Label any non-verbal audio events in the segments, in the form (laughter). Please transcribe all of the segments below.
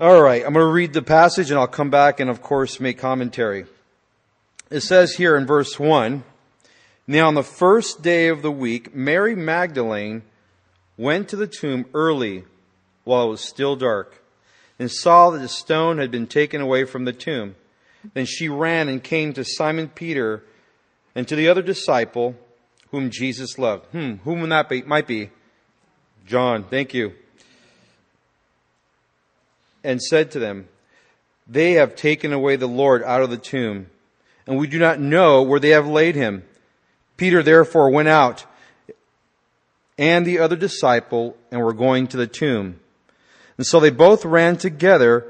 All right, I'm going to read the passage and I'll come back and, of course, make commentary. It says here in verse 1 Now, on the first day of the week, Mary Magdalene went to the tomb early while it was still dark and saw that the stone had been taken away from the tomb. Then she ran and came to Simon Peter and to the other disciple whom Jesus loved. Hmm, whom that be? Might be John. Thank you. And said to them, They have taken away the Lord out of the tomb, and we do not know where they have laid him. Peter therefore went out and the other disciple and were going to the tomb. And so they both ran together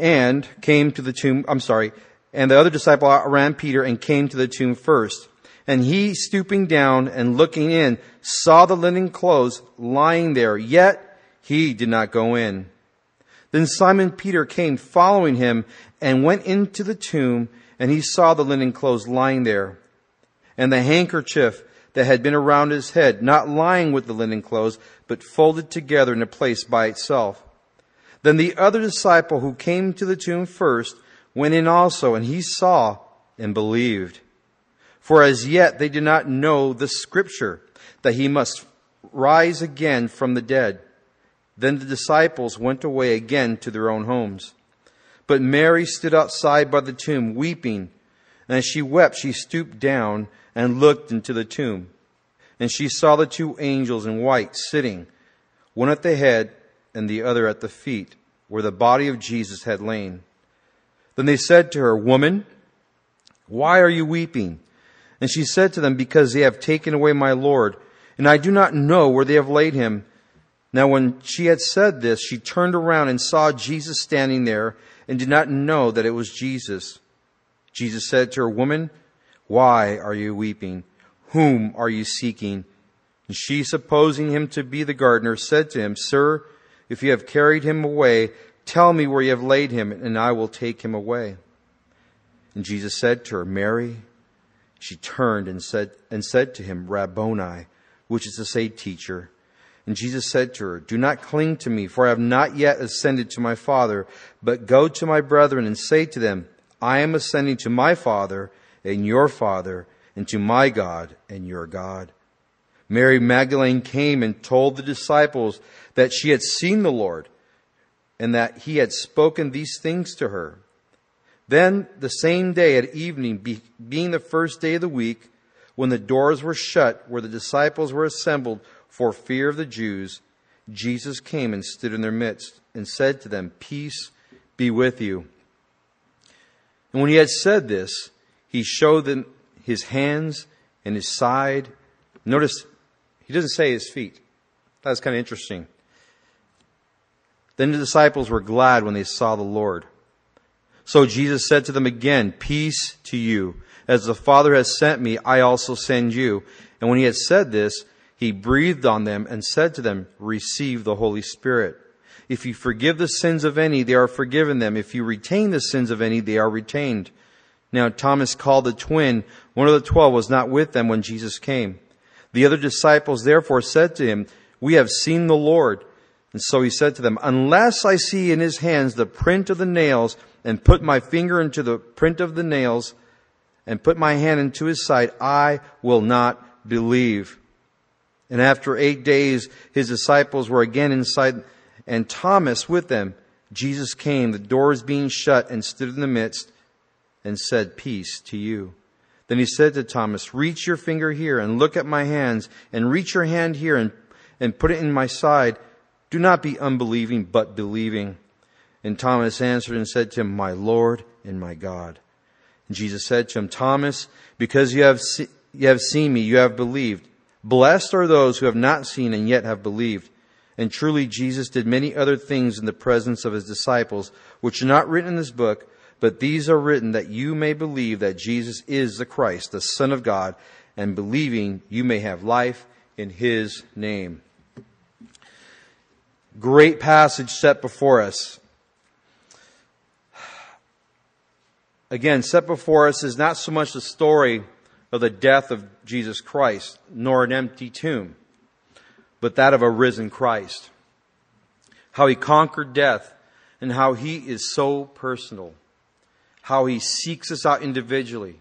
and came to the tomb. I'm sorry. And the other disciple ran Peter and came to the tomb first. And he, stooping down and looking in, saw the linen clothes lying there, yet he did not go in. Then Simon Peter came following him and went into the tomb, and he saw the linen clothes lying there, and the handkerchief that had been around his head, not lying with the linen clothes, but folded together in a place by itself. Then the other disciple who came to the tomb first went in also, and he saw and believed. For as yet they did not know the scripture that he must rise again from the dead. Then the disciples went away again to their own homes. But Mary stood outside by the tomb weeping, and as she wept, she stooped down and looked into the tomb. And she saw the two angels in white sitting, one at the head and the other at the feet, where the body of Jesus had lain. Then they said to her, Woman, why are you weeping? And she said to them, Because they have taken away my Lord, and I do not know where they have laid him. Now when she had said this, she turned around and saw Jesus standing there, and did not know that it was Jesus. Jesus said to her, Woman, why are you weeping? Whom are you seeking? And she, supposing him to be the gardener, said to him, Sir, if you have carried him away, tell me where you have laid him, and I will take him away. And Jesus said to her, Mary. She turned and said, and said to him, Rabboni, which is to say, teacher. And Jesus said to her, Do not cling to me, for I have not yet ascended to my Father, but go to my brethren and say to them, I am ascending to my Father and your Father, and to my God and your God. Mary Magdalene came and told the disciples that she had seen the Lord, and that he had spoken these things to her. Then the same day at evening, being the first day of the week, when the doors were shut where the disciples were assembled for fear of the Jews, Jesus came and stood in their midst and said to them, Peace be with you. And when he had said this, he showed them his hands and his side. Notice he doesn't say his feet. That's kind of interesting. Then the disciples were glad when they saw the Lord. So Jesus said to them again, Peace to you. As the Father has sent me, I also send you. And when he had said this, he breathed on them and said to them, Receive the Holy Spirit. If you forgive the sins of any, they are forgiven them. If you retain the sins of any, they are retained. Now Thomas called the twin, one of the twelve, was not with them when Jesus came. The other disciples therefore said to him, We have seen the Lord. And so he said to them, Unless I see in his hands the print of the nails, and put my finger into the print of the nails and put my hand into his side, I will not believe. And after eight days, his disciples were again inside and Thomas with them. Jesus came, the doors being shut, and stood in the midst and said, Peace to you. Then he said to Thomas, Reach your finger here and look at my hands, and reach your hand here and, and put it in my side. Do not be unbelieving, but believing. And Thomas answered and said to him, My Lord and my God. And Jesus said to him, Thomas, because you have, se- you have seen me, you have believed. Blessed are those who have not seen and yet have believed. And truly Jesus did many other things in the presence of his disciples, which are not written in this book, but these are written that you may believe that Jesus is the Christ, the Son of God, and believing you may have life in his name. Great passage set before us. again, set before us is not so much the story of the death of Jesus Christ, nor an empty tomb, but that of a risen Christ. How he conquered death and how He is so personal, how He seeks us out individually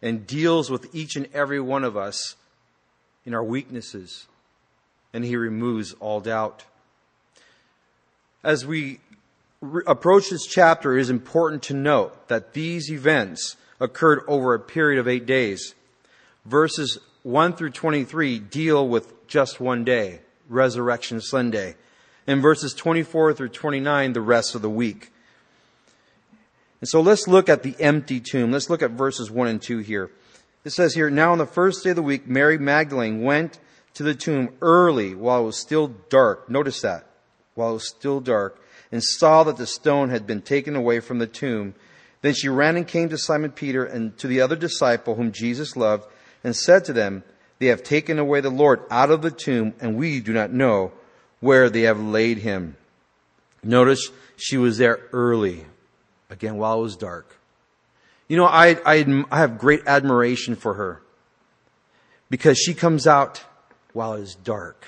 and deals with each and every one of us in our weaknesses, and He removes all doubt. As we re- approach this chapter, it is important to note that these events occurred over a period of eight days. Verses 1 through 23 deal with just one day, Resurrection Sunday. And verses 24 through 29, the rest of the week. And so let's look at the empty tomb. Let's look at verses 1 and 2 here. It says here, Now on the first day of the week, Mary Magdalene went to the tomb early while it was still dark. Notice that. While it was still dark, and saw that the stone had been taken away from the tomb. Then she ran and came to Simon Peter and to the other disciple whom Jesus loved, and said to them, They have taken away the Lord out of the tomb, and we do not know where they have laid him. Notice she was there early, again while it was dark. You know, I, I, I have great admiration for her because she comes out while it is dark.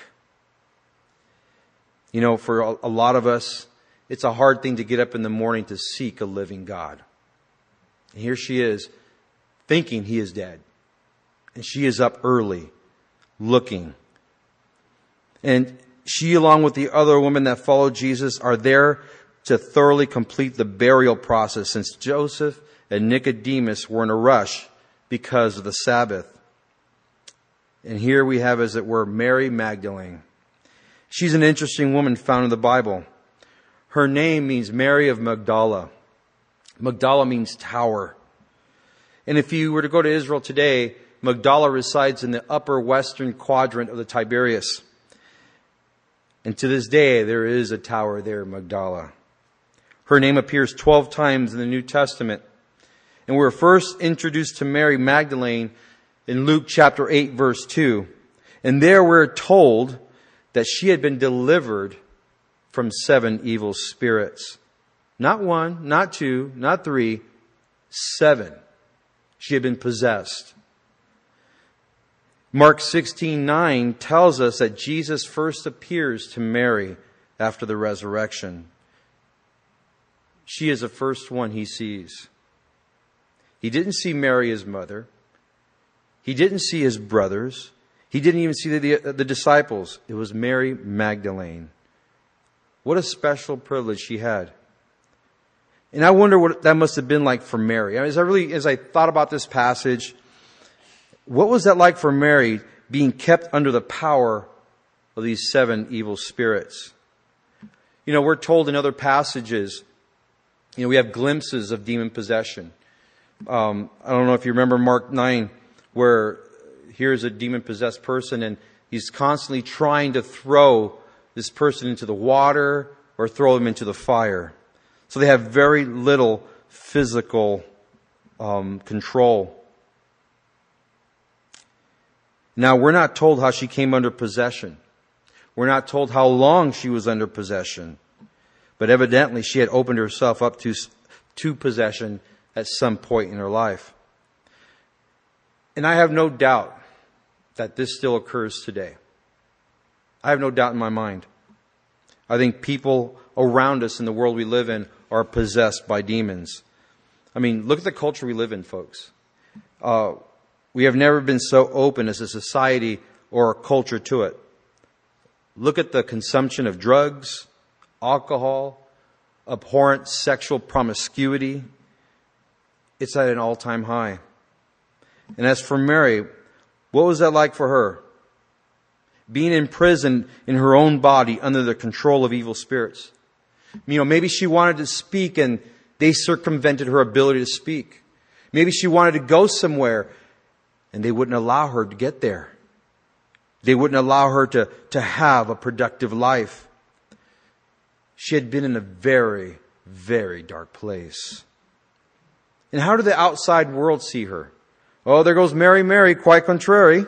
You know, for a, a lot of us, it's a hard thing to get up in the morning to seek a living God. And here she is thinking he is dead. And she is up early looking. And she, along with the other women that followed Jesus, are there to thoroughly complete the burial process since Joseph and Nicodemus were in a rush because of the Sabbath. And here we have, as it were, Mary Magdalene. She's an interesting woman found in the Bible. Her name means Mary of Magdala. Magdala means tower. And if you were to go to Israel today, Magdala resides in the upper western quadrant of the Tiberias. And to this day, there is a tower there, Magdala. Her name appears 12 times in the New Testament. And we are first introduced to Mary Magdalene in Luke chapter 8 verse 2. And there we're told that she had been delivered from seven evil spirits. Not one, not two, not three, seven. She had been possessed. Mark 16:9 tells us that Jesus first appears to Mary after the resurrection. She is the first one he sees. He didn't see Mary, his mother. He didn't see his brothers. He didn't even see the, the, uh, the, disciples. It was Mary Magdalene. What a special privilege she had. And I wonder what that must have been like for Mary. As I really, as I thought about this passage, what was that like for Mary being kept under the power of these seven evil spirits? You know, we're told in other passages, you know, we have glimpses of demon possession. Um, I don't know if you remember Mark 9, where here's a demon possessed person and he's constantly trying to throw this person into the water or throw them into the fire. So they have very little physical um, control. Now, we're not told how she came under possession. We're not told how long she was under possession. But evidently, she had opened herself up to, to possession at some point in her life. And I have no doubt that this still occurs today. I have no doubt in my mind. I think people around us in the world we live in are possessed by demons. I mean, look at the culture we live in, folks. Uh, we have never been so open as a society or a culture to it. Look at the consumption of drugs, alcohol, abhorrent sexual promiscuity, it's at an all time high. And as for Mary, what was that like for her? Being imprisoned in her own body under the control of evil spirits. You know, maybe she wanted to speak and they circumvented her ability to speak. Maybe she wanted to go somewhere and they wouldn't allow her to get there. They wouldn't allow her to, to have a productive life. She had been in a very, very dark place. And how did the outside world see her? Oh, there goes Mary, Mary, quite contrary.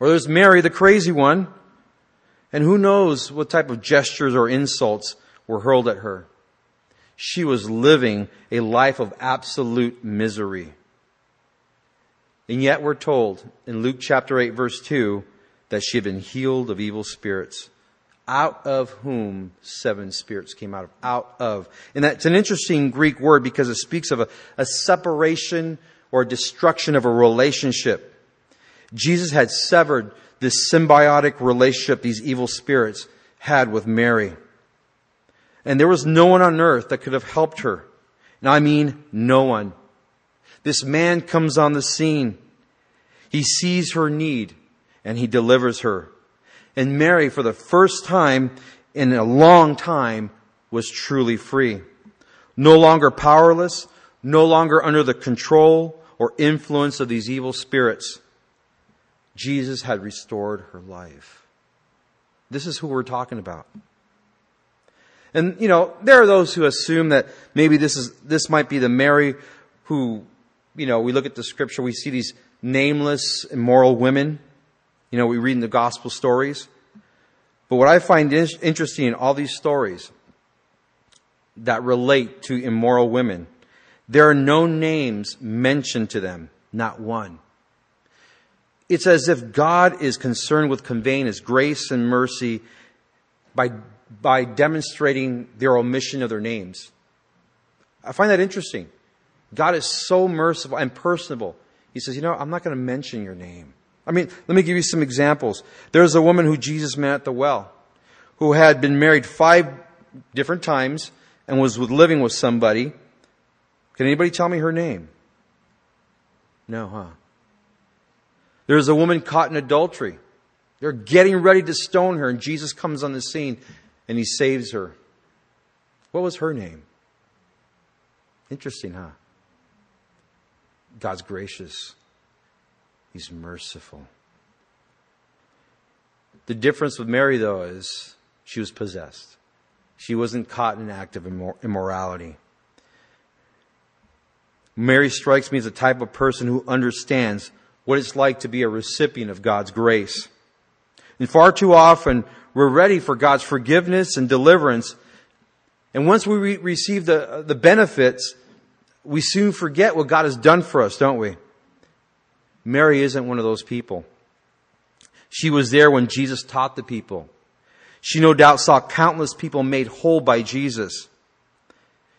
Or there's Mary, the crazy one. And who knows what type of gestures or insults were hurled at her. She was living a life of absolute misery. And yet we're told in Luke chapter 8 verse 2 that she had been healed of evil spirits. out of whom seven spirits came out of. Out of. And that's an interesting Greek word because it speaks of a, a separation or destruction of a relationship. Jesus had severed this symbiotic relationship these evil spirits had with Mary. And there was no one on earth that could have helped her. And I mean no one. This man comes on the scene. He sees her need and he delivers her. And Mary, for the first time in a long time, was truly free. No longer powerless, no longer under the control or influence of these evil spirits. Jesus had restored her life. This is who we're talking about. And, you know, there are those who assume that maybe this is, this might be the Mary who, you know, we look at the scripture, we see these nameless, immoral women. You know, we read in the gospel stories. But what I find interesting in all these stories that relate to immoral women, there are no names mentioned to them, not one. It's as if God is concerned with conveying His grace and mercy by by demonstrating their omission of their names. I find that interesting. God is so merciful and personable. He says, You know, I'm not going to mention your name. I mean, let me give you some examples. There's a woman who Jesus met at the well who had been married five different times and was living with somebody. Can anybody tell me her name? No, huh? There's a woman caught in adultery. They're getting ready to stone her, and Jesus comes on the scene and he saves her. What was her name? Interesting, huh? God's gracious. He's merciful. The difference with Mary, though, is she was possessed. She wasn't caught in an act of immorality. Mary strikes me as a type of person who understands what it's like to be a recipient of God's grace. And far too often, we're ready for God's forgiveness and deliverance. And once we re- receive the, the benefits, we soon forget what God has done for us, don't we? Mary isn't one of those people. She was there when Jesus taught the people. She no doubt saw countless people made whole by Jesus.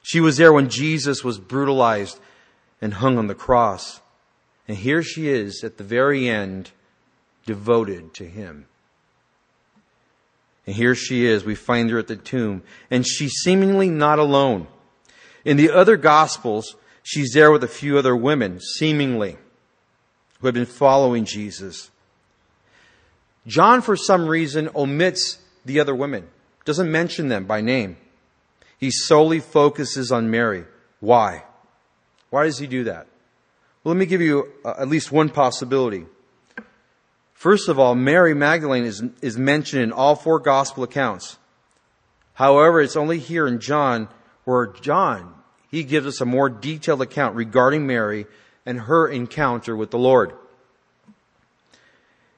She was there when Jesus was brutalized and hung on the cross. And here she is at the very end, devoted to him. And here she is. We find her at the tomb. And she's seemingly not alone. In the other Gospels, she's there with a few other women, seemingly, who have been following Jesus. John, for some reason, omits the other women, doesn't mention them by name. He solely focuses on Mary. Why? Why does he do that? Well, let me give you uh, at least one possibility. First of all, Mary Magdalene is, is mentioned in all four gospel accounts. However, it's only here in John where John, he gives us a more detailed account regarding Mary and her encounter with the Lord.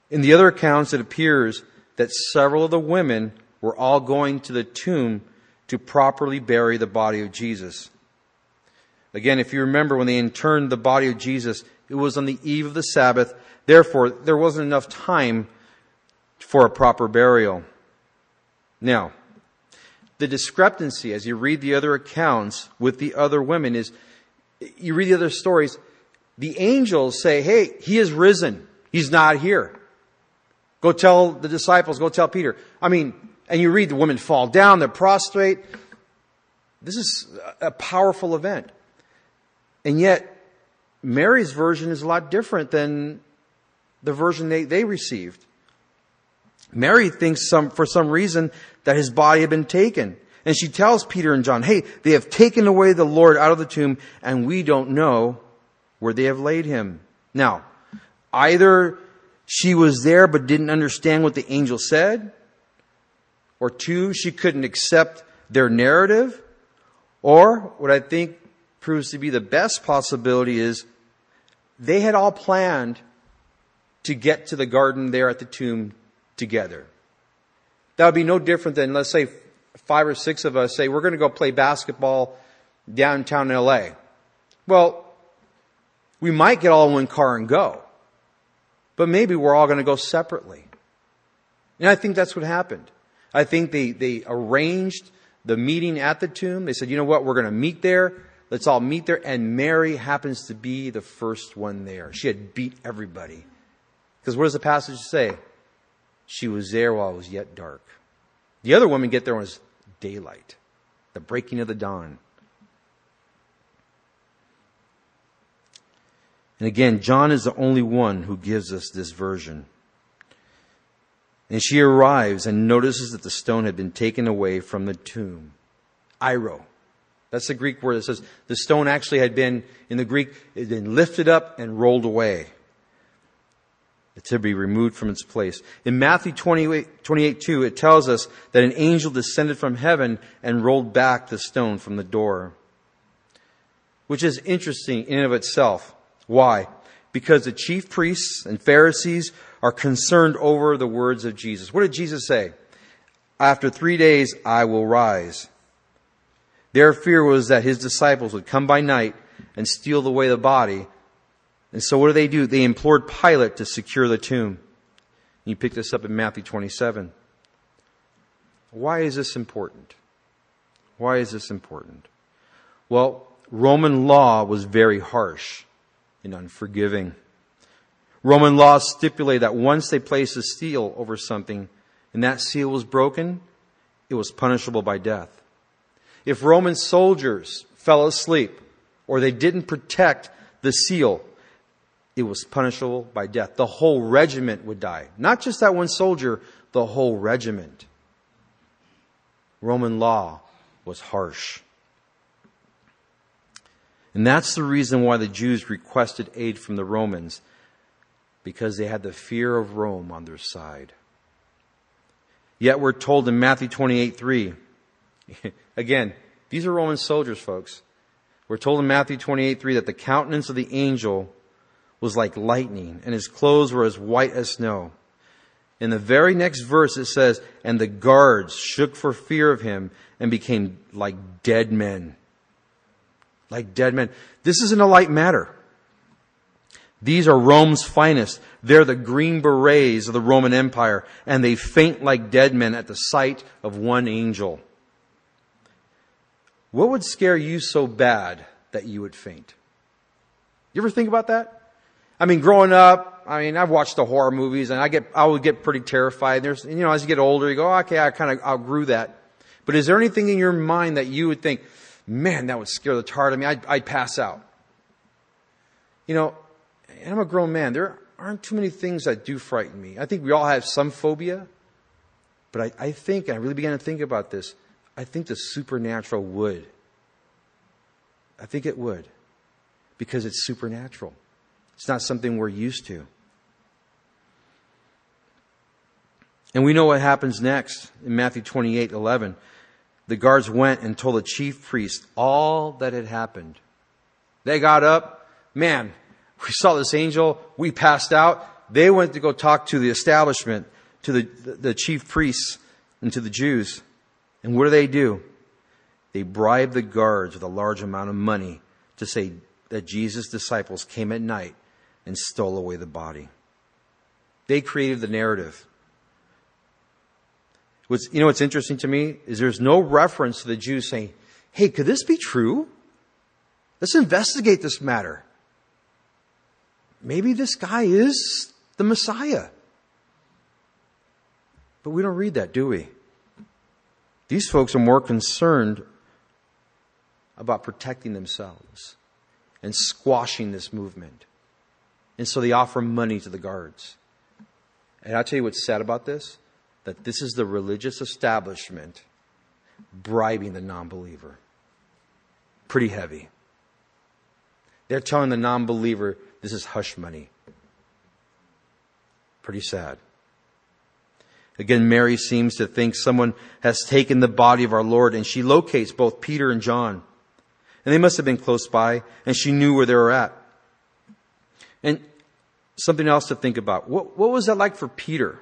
In the other accounts, it appears that several of the women were all going to the tomb to properly bury the body of Jesus. Again, if you remember when they interned the body of Jesus, it was on the eve of the Sabbath Therefore, there wasn't enough time for a proper burial. Now, the discrepancy as you read the other accounts with the other women is you read the other stories, the angels say, Hey, he is risen. He's not here. Go tell the disciples, go tell Peter. I mean, and you read the women fall down, they're prostrate. This is a powerful event. And yet, Mary's version is a lot different than the version they, they received. Mary thinks some, for some reason that his body had been taken. And she tells Peter and John, hey, they have taken away the Lord out of the tomb and we don't know where they have laid him. Now, either she was there but didn't understand what the angel said, or two, she couldn't accept their narrative, or what I think proves to be the best possibility is they had all planned to get to the garden there at the tomb together. That would be no different than, let's say, five or six of us say, we're going to go play basketball downtown LA. Well, we might get all in one car and go, but maybe we're all going to go separately. And I think that's what happened. I think they, they arranged the meeting at the tomb. They said, you know what, we're going to meet there. Let's all meet there. And Mary happens to be the first one there. She had beat everybody. Because what does the passage say? She was there while it was yet dark. The other women get there when it was daylight, the breaking of the dawn. And again, John is the only one who gives us this version. And she arrives and notices that the stone had been taken away from the tomb. Airo. That's the Greek word that says the stone actually had been, in the Greek, it had been lifted up and rolled away to be removed from its place. In Matthew 28, 28 2, it tells us that an angel descended from heaven and rolled back the stone from the door. Which is interesting in and of itself. Why? Because the chief priests and Pharisees are concerned over the words of Jesus. What did Jesus say? After three days, I will rise. Their fear was that his disciples would come by night and steal away the body. And so what do they do? They implored Pilate to secure the tomb. You pick this up in Matthew 27. Why is this important? Why is this important? Well, Roman law was very harsh and unforgiving. Roman law stipulated that once they placed a seal over something and that seal was broken, it was punishable by death. If Roman soldiers fell asleep or they didn't protect the seal, it was punishable by death. The whole regiment would die. Not just that one soldier, the whole regiment. Roman law was harsh. And that's the reason why the Jews requested aid from the Romans, because they had the fear of Rome on their side. Yet we're told in Matthew 28 3, (laughs) again, these are Roman soldiers, folks. We're told in Matthew 28 3 that the countenance of the angel was like lightning, and his clothes were as white as snow. In the very next verse it says, And the guards shook for fear of him and became like dead men like dead men. This isn't a light matter. These are Rome's finest. They're the green berets of the Roman Empire, and they faint like dead men at the sight of one angel. What would scare you so bad that you would faint? You ever think about that? I mean, growing up, I mean, I've watched the horror movies, and I get, I would get pretty terrified. There's, you know, as you get older, you go, oh, okay, I kind of outgrew that. But is there anything in your mind that you would think, man, that would scare the tar out of me. I'd, I'd pass out. You know, and I'm a grown man. There aren't too many things that do frighten me. I think we all have some phobia, but I, I think, and I really began to think about this, I think the supernatural would. I think it would. Because it's supernatural. It's not something we're used to. And we know what happens next in Matthew 28 11 the guards went and told the chief priest all that had happened. They got up. Man, we saw this angel. We passed out. They went to go talk to the establishment, to the, the chief priests, and to the Jews. And what do they do? They bribe the guards with a large amount of money to say that Jesus' disciples came at night and stole away the body. They created the narrative. What's, you know what's interesting to me is there's no reference to the Jews saying, hey, could this be true? Let's investigate this matter. Maybe this guy is the Messiah. But we don't read that, do we? These folks are more concerned about protecting themselves and squashing this movement. And so they offer money to the guards. And I'll tell you what's sad about this that this is the religious establishment bribing the non believer. Pretty heavy. They're telling the non believer this is hush money. Pretty sad. Again, Mary seems to think someone has taken the body of our Lord, and she locates both Peter and John. And they must have been close by, and she knew where they were at. And something else to think about. What, what was that like for Peter?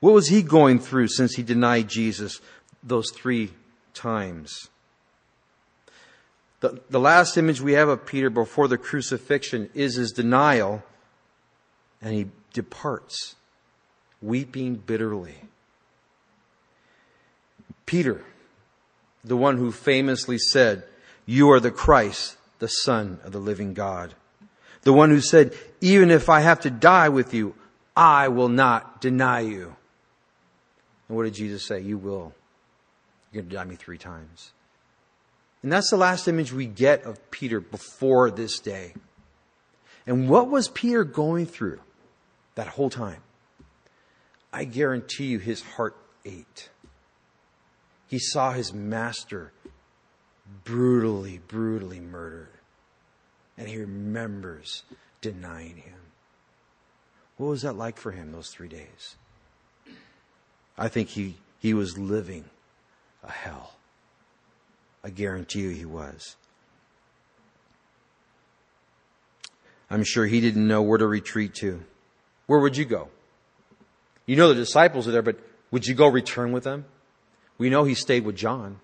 What was he going through since he denied Jesus those three times? The, the last image we have of Peter before the crucifixion is his denial, and he departs, weeping bitterly. Peter, the one who famously said, You are the Christ, the Son of the living God. The one who said, Even if I have to die with you, I will not deny you. And what did Jesus say? You will. You're going to deny me three times. And that's the last image we get of Peter before this day. And what was Peter going through that whole time? I guarantee you his heart ached. He saw his master brutally, brutally murdered. And he remembers denying him. What was that like for him those three days? I think he, he was living a hell. I guarantee you he was. I'm sure he didn't know where to retreat to. Where would you go? You know the disciples are there, but would you go return with them? We know he stayed with John.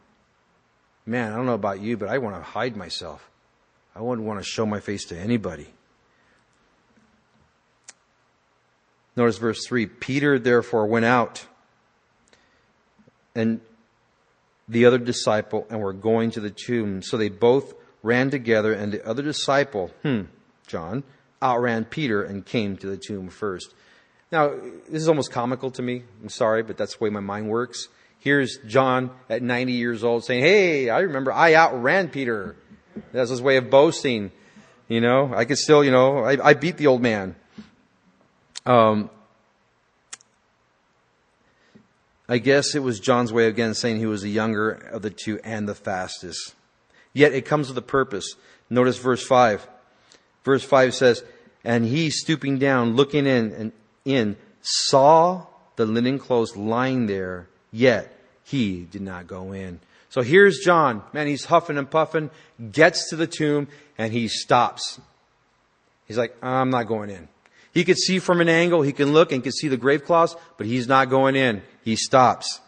Man, I don't know about you, but I want to hide myself. I wouldn't want to show my face to anybody. Notice verse 3 Peter therefore went out and the other disciple and were going to the tomb. So they both ran together, and the other disciple, hmm, John, outran Peter and came to the tomb first. Now, this is almost comical to me. I'm sorry, but that's the way my mind works. Here's John at 90 years old saying, Hey, I remember I outran Peter. That's his way of boasting. You know, I could still, you know, I, I beat the old man. Um, I guess it was John's way of again saying he was the younger of the two and the fastest. Yet it comes with a purpose. Notice verse 5. Verse 5 says, And he stooping down, looking in and in, saw the linen clothes lying there, yet he did not go in. So here's John. Man, he's huffing and puffing, gets to the tomb, and he stops. He's like, I'm not going in. He could see from an angle, he can look and can see the grave cloths, but he's not going in. He stops.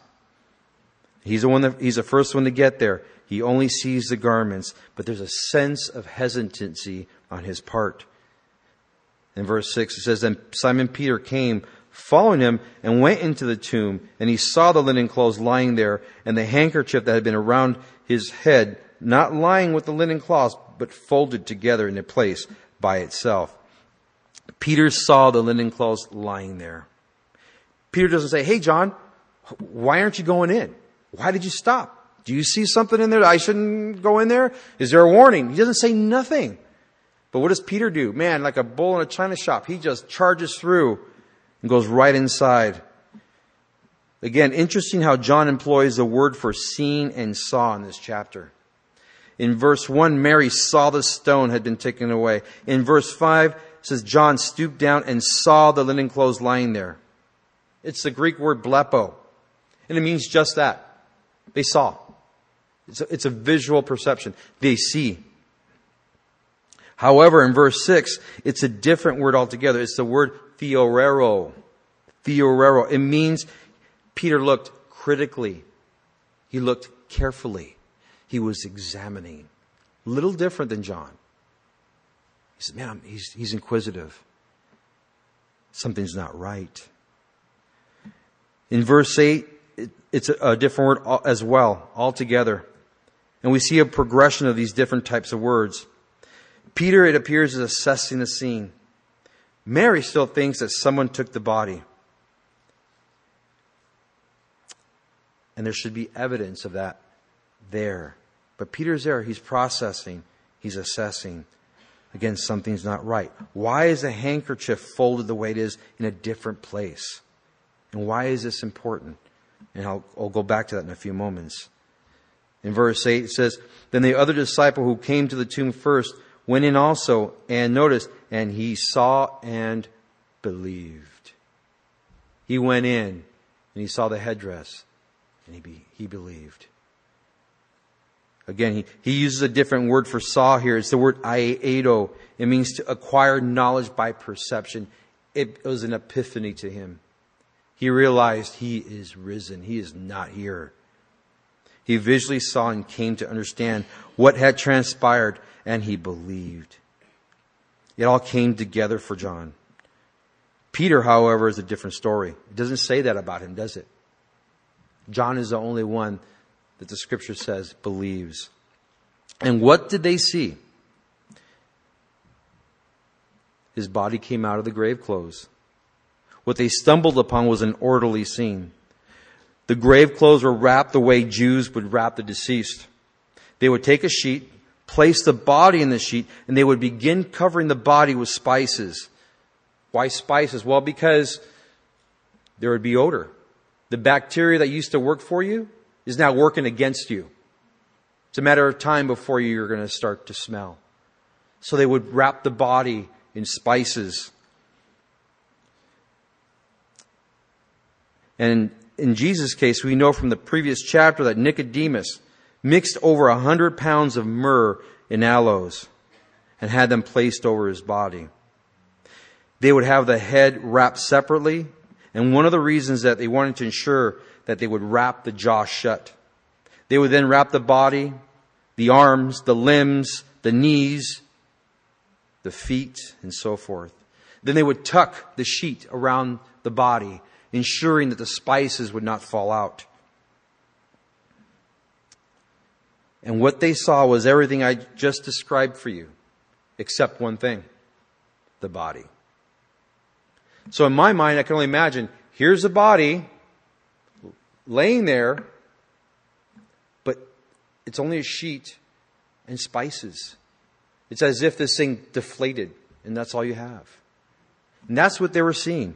He's the one that, he's the first one to get there. He only sees the garments, but there's a sense of hesitancy on his part. In verse 6, it says, Then Simon Peter came, following him, and went into the tomb, and he saw the linen clothes lying there, and the handkerchief that had been around his head, not lying with the linen cloths, but folded together in a place by itself. Peter saw the linen clothes lying there. Peter doesn't say, Hey, John, why aren't you going in? Why did you stop? Do you see something in there I shouldn't go in there? Is there a warning? He doesn't say nothing. But what does Peter do? Man, like a bull in a china shop, he just charges through and goes right inside. Again, interesting how John employs the word for seen and saw in this chapter. In verse 1, Mary saw the stone had been taken away. In verse 5, it says John stooped down and saw the linen clothes lying there. It's the Greek word blepo. And it means just that. They saw. It's a, it's a visual perception. They see. However, in verse 6, it's a different word altogether. It's the word theoreo. Theoreo. It means Peter looked critically. He looked carefully. He was examining. Little different than John. He said, man, he's, he's inquisitive. Something's not right. In verse 8, it, it's a, a different word as well, altogether. And we see a progression of these different types of words. Peter, it appears, is assessing the scene. Mary still thinks that someone took the body. And there should be evidence of that there. But Peter's there. He's processing. He's assessing. Again, something's not right. Why is a handkerchief folded the way it is in a different place? And why is this important? And I'll, I'll go back to that in a few moments. In verse 8, it says, Then the other disciple who came to the tomb first went in also, and notice, and he saw and believed. He went in and he saw the headdress and he, be, he believed. Again, he, he uses a different word for saw here. It's the word eido. It means to acquire knowledge by perception. It was an epiphany to him. He realized he is risen. He is not here. He visually saw and came to understand what had transpired and he believed. It all came together for John. Peter, however, is a different story. It doesn't say that about him, does it? John is the only one that the scripture says believes. And what did they see? His body came out of the grave clothes. What they stumbled upon was an orderly scene. The grave clothes were wrapped the way Jews would wrap the deceased. They would take a sheet, place the body in the sheet, and they would begin covering the body with spices. Why spices? Well, because there would be odor. The bacteria that used to work for you is now working against you. It's a matter of time before you're going to start to smell. So they would wrap the body in spices. And in Jesus' case, we know from the previous chapter that Nicodemus mixed over a hundred pounds of myrrh in aloes and had them placed over his body. They would have the head wrapped separately, and one of the reasons that they wanted to ensure that they would wrap the jaw shut. They would then wrap the body, the arms, the limbs, the knees, the feet, and so forth. Then they would tuck the sheet around the body, ensuring that the spices would not fall out. And what they saw was everything I just described for you, except one thing the body. So in my mind, I can only imagine here's a body laying there, but it's only a sheet and spices. It's as if this thing deflated, and that's all you have. And that's what they were seeing.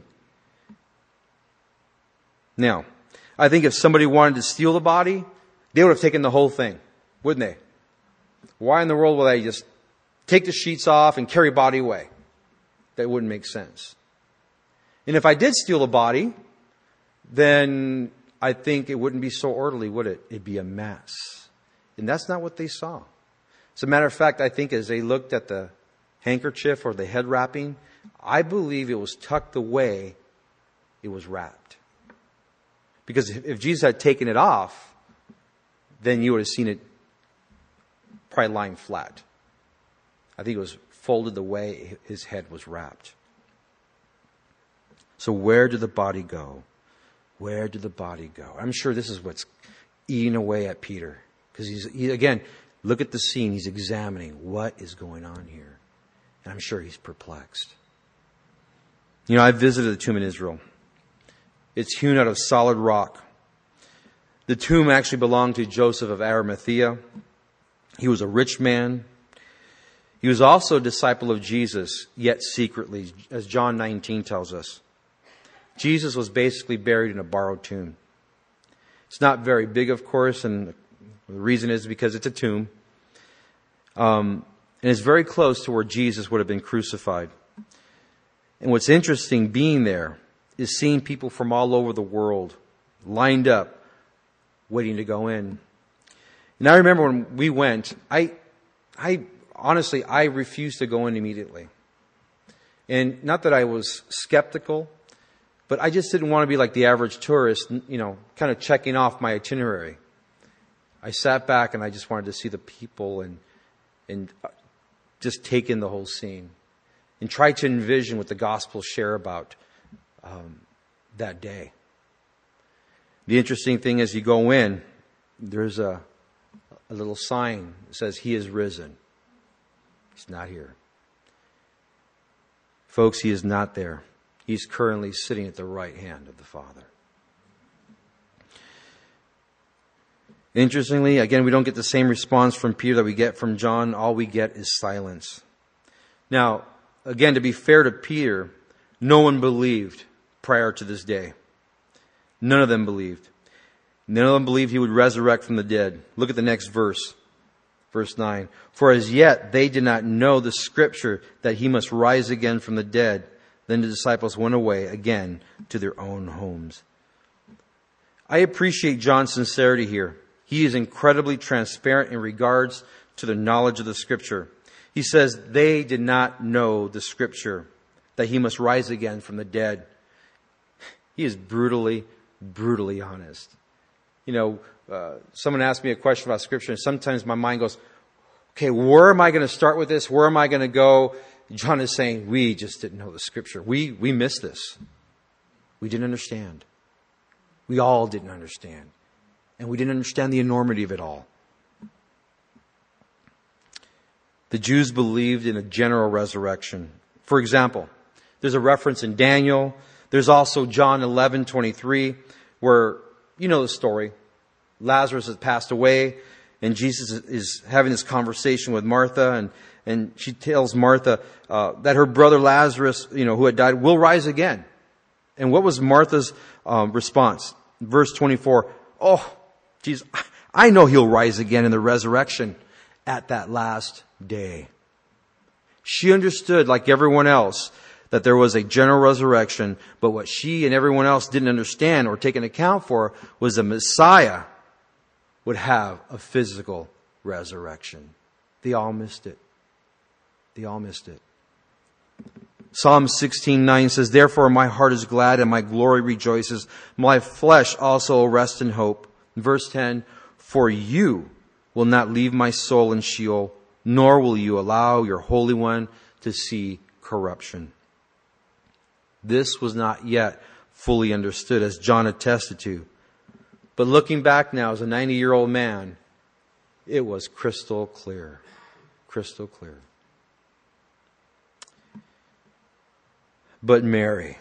Now, I think if somebody wanted to steal the body, they would have taken the whole thing, wouldn't they? Why in the world would they just take the sheets off and carry a body away? That wouldn't make sense. And if I did steal a body, then I think it wouldn't be so orderly, would it? It'd be a mess. And that's not what they saw. As a matter of fact, I think as they looked at the handkerchief or the head wrapping, I believe it was tucked away, it was wrapped. Because if Jesus had taken it off, then you would have seen it probably lying flat. I think it was folded the way his head was wrapped. So where did the body go? Where did the body go? I'm sure this is what's eating away at Peter. Because he's, he, again, look at the scene. He's examining what is going on here. And I'm sure he's perplexed. You know, I visited the tomb in Israel. It's hewn out of solid rock. The tomb actually belonged to Joseph of Arimathea. He was a rich man. He was also a disciple of Jesus, yet secretly, as John 19 tells us. Jesus was basically buried in a borrowed tomb. It's not very big, of course, and the reason is because it's a tomb. Um, and it's very close to where Jesus would have been crucified. And what's interesting being there is seeing people from all over the world lined up, waiting to go in. And I remember when we went, I, I, honestly, I refused to go in immediately. And not that I was skeptical, but I just didn't want to be like the average tourist, you know, kind of checking off my itinerary. I sat back and I just wanted to see the people and, and uh, just take in the whole scene and try to envision what the gospel share about um, that day. The interesting thing is you go in, there's a, a little sign that says, He is risen. He's not here. Folks, He is not there. He's currently sitting at the right hand of the Father. Interestingly, again, we don't get the same response from Peter that we get from John. All we get is silence. Now, again, to be fair to Peter, no one believed prior to this day. None of them believed. None of them believed he would resurrect from the dead. Look at the next verse. Verse 9. For as yet they did not know the scripture that he must rise again from the dead. Then the disciples went away again to their own homes. I appreciate John's sincerity here. He is incredibly transparent in regards to the knowledge of the scripture. He says they did not know the scripture that he must rise again from the dead. He is brutally, brutally honest. You know, uh, someone asked me a question about scripture and sometimes my mind goes, okay, where am I going to start with this? Where am I going to go? John is saying, we just didn't know the scripture. We, we missed this. We didn't understand. We all didn't understand. and we didn't understand the enormity of it all. The Jews believed in a general resurrection. For example, there's a reference in Daniel. There's also John 11, 23, where, you know the story. Lazarus has passed away, and Jesus is having this conversation with Martha, and, and she tells Martha uh, that her brother Lazarus, you know, who had died, will rise again. And what was Martha's um, response? Verse 24, Oh, Jesus, I know he'll rise again in the resurrection at that last day. She understood, like everyone else, that there was a general resurrection, but what she and everyone else didn't understand or take into account for was the Messiah would have a physical resurrection. They all missed it. They all missed it. Psalm 16:9 says, "Therefore my heart is glad and my glory rejoices; my flesh also will rest in hope." Verse 10, "For you will not leave my soul in Sheol, nor will you allow your Holy One to see corruption." This was not yet fully understood, as John attested to. But looking back now as a 90 year old man, it was crystal clear. Crystal clear. But Mary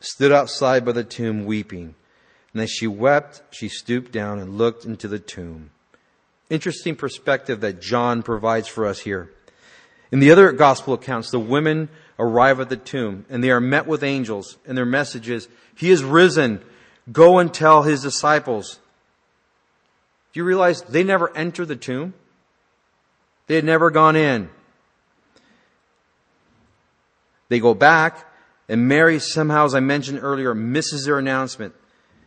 stood outside by the tomb weeping. And as she wept, she stooped down and looked into the tomb. Interesting perspective that John provides for us here. In the other gospel accounts, the women arrive at the tomb and they are met with angels and their message is, He is risen. Go and tell His disciples. Do you realize they never entered the tomb? They had never gone in. They go back and Mary somehow, as I mentioned earlier, misses their announcement.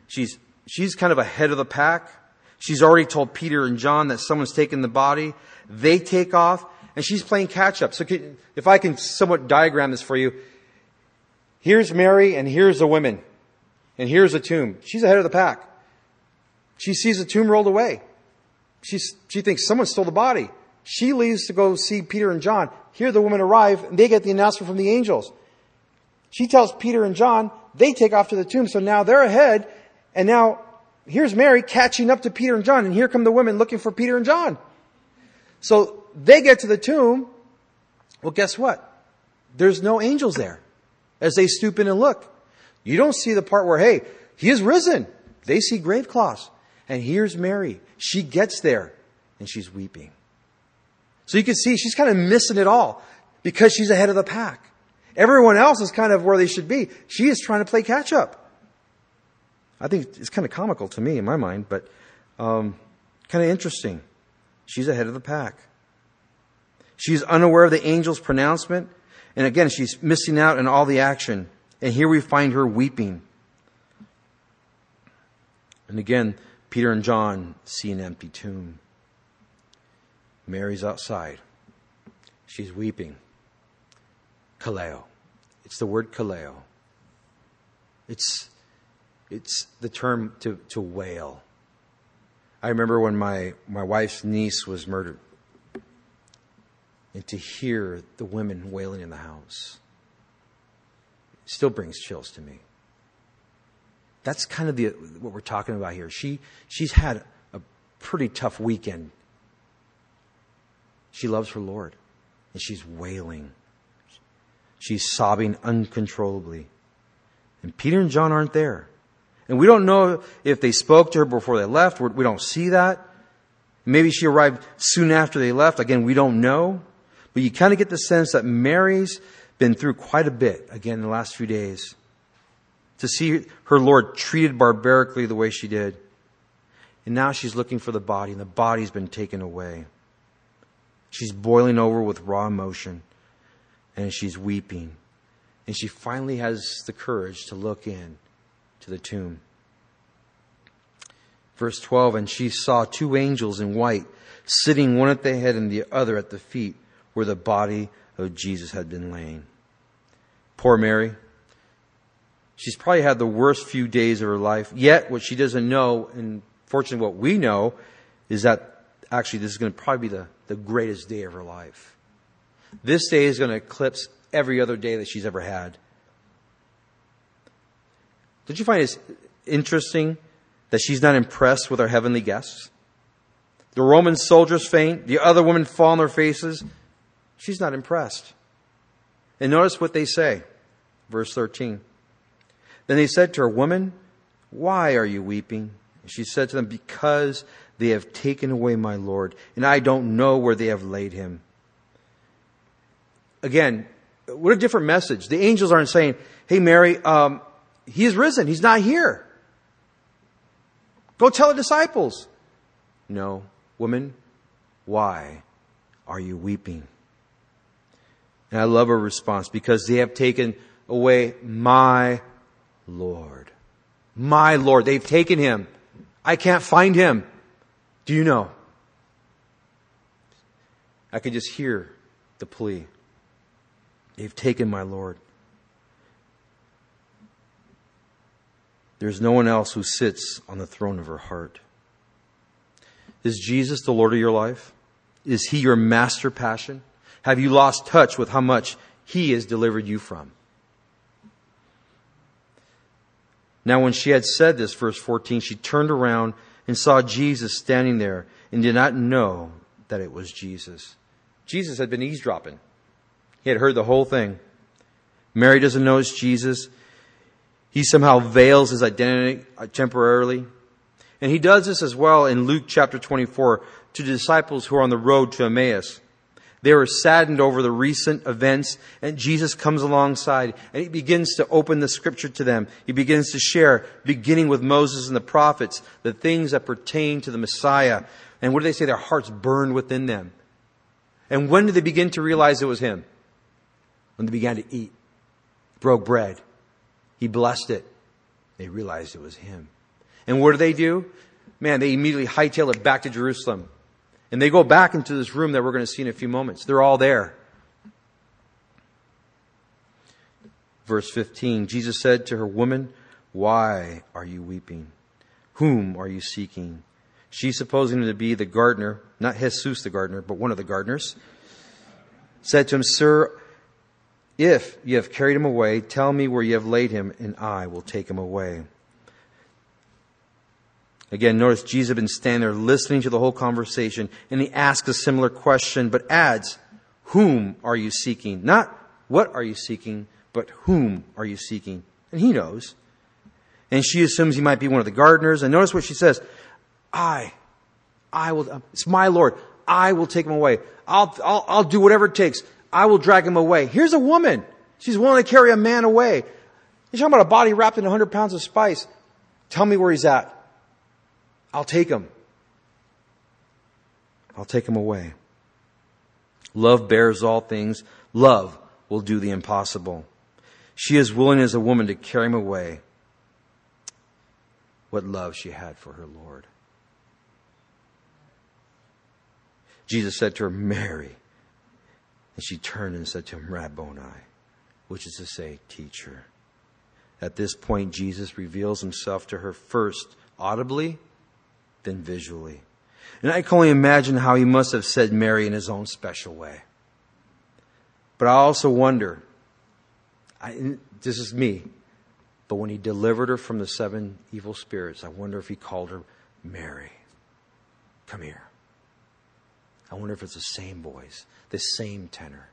She's, she's kind of ahead of the pack. She's already told Peter and John that someone's taken the body. They take off and she's playing catch up. So if I can somewhat diagram this for you, here's Mary and here's the women. And here's the tomb. She's ahead of the pack. She sees the tomb rolled away. She's, she thinks someone stole the body. She leaves to go see Peter and John. Here the women arrive and they get the announcement from the angels. She tells Peter and John, they take off to the tomb. So now they're ahead. And now here's Mary catching up to Peter and John. And here come the women looking for Peter and John. So they get to the tomb. Well, guess what? There's no angels there as they stoop in and look. You don't see the part where, hey, he is risen. They see grave cloths. And here's Mary. She gets there and she's weeping. So you can see she's kind of missing it all because she's ahead of the pack. Everyone else is kind of where they should be. She is trying to play catch up. I think it's kind of comical to me in my mind, but um, kind of interesting. She's ahead of the pack. She's unaware of the angel's pronouncement. And again, she's missing out on all the action. And here we find her weeping. And again, Peter and John see an empty tomb. Mary's outside. She's weeping. Kaleo. It's the word kaleo. It's, it's the term to, to wail. I remember when my, my wife's niece was murdered and to hear the women wailing in the house still brings chills to me. That's kind of the, what we're talking about here. She, she's had a pretty tough weekend. She loves her Lord, and she's wailing. She's sobbing uncontrollably. And Peter and John aren't there. And we don't know if they spoke to her before they left. We don't see that. Maybe she arrived soon after they left. Again, we don't know. But you kind of get the sense that Mary's been through quite a bit, again, in the last few days. To see her Lord treated barbarically the way she did. And now she's looking for the body, and the body's been taken away. She's boiling over with raw emotion, and she's weeping. And she finally has the courage to look in to the tomb. Verse 12, and she saw two angels in white, sitting one at the head and the other at the feet where the body of Jesus had been laying. Poor Mary. She's probably had the worst few days of her life. Yet, what she doesn't know, and fortunately what we know, is that actually this is going to probably be the, the greatest day of her life. This day is going to eclipse every other day that she's ever had. Don't you find it interesting that she's not impressed with our heavenly guests? The Roman soldiers faint. The other women fall on their faces. She's not impressed. And notice what they say. Verse 13. Then they said to her, Woman, why are you weeping? She said to them, Because they have taken away my Lord, and I don't know where they have laid him. Again, what a different message. The angels aren't saying, Hey, Mary, um, he is risen. He's not here. Go tell the disciples. No. Woman, why are you weeping? And I love her response because they have taken away my Lord. My Lord. They've taken him. I can't find him. Do you know? I could just hear the plea. They've taken my Lord. There's no one else who sits on the throne of her heart. Is Jesus the Lord of your life? Is He your master passion? Have you lost touch with how much He has delivered you from? Now, when she had said this, verse 14, she turned around and saw Jesus standing there and did not know that it was Jesus. Jesus had been eavesdropping. He had heard the whole thing. Mary doesn't know it's Jesus. He somehow veils his identity uh, temporarily. And he does this as well in Luke chapter 24 to the disciples who are on the road to Emmaus. They were saddened over the recent events, and Jesus comes alongside and he begins to open the scripture to them. He begins to share, beginning with Moses and the prophets, the things that pertain to the Messiah. And what do they say? Their hearts burned within them. And when did they begin to realize it was him? When they began to eat, broke bread. He blessed it. They realized it was him. And what do they do? Man, they immediately hightail it back to Jerusalem. And they go back into this room that we're going to see in a few moments. They're all there. Verse 15 Jesus said to her, Woman, why are you weeping? Whom are you seeking? She, supposing him to be the gardener, not Jesus the gardener, but one of the gardeners, said to him, Sir, if you have carried him away, tell me where you have laid him, and I will take him away. Again, notice Jesus had been standing there listening to the whole conversation, and he asks a similar question, but adds, Whom are you seeking? Not what are you seeking, but whom are you seeking? And he knows. And she assumes he might be one of the gardeners. And notice what she says I, I will, it's my Lord. I will take him away. I'll, I'll, I'll do whatever it takes. I will drag him away. Here's a woman. She's willing to carry a man away. You're talking about a body wrapped in 100 pounds of spice. Tell me where he's at. I'll take him. I'll take him away. Love bears all things. Love will do the impossible. She is willing as a woman to carry him away. What love she had for her Lord. Jesus said to her, Mary. And she turned and said to him, Rabboni, which is to say, teacher. At this point, Jesus reveals himself to her first audibly than visually. And I can only imagine how he must have said Mary in his own special way. But I also wonder, I, this is me, but when he delivered her from the seven evil spirits, I wonder if he called her Mary. Come here. I wonder if it's the same voice, the same tenor.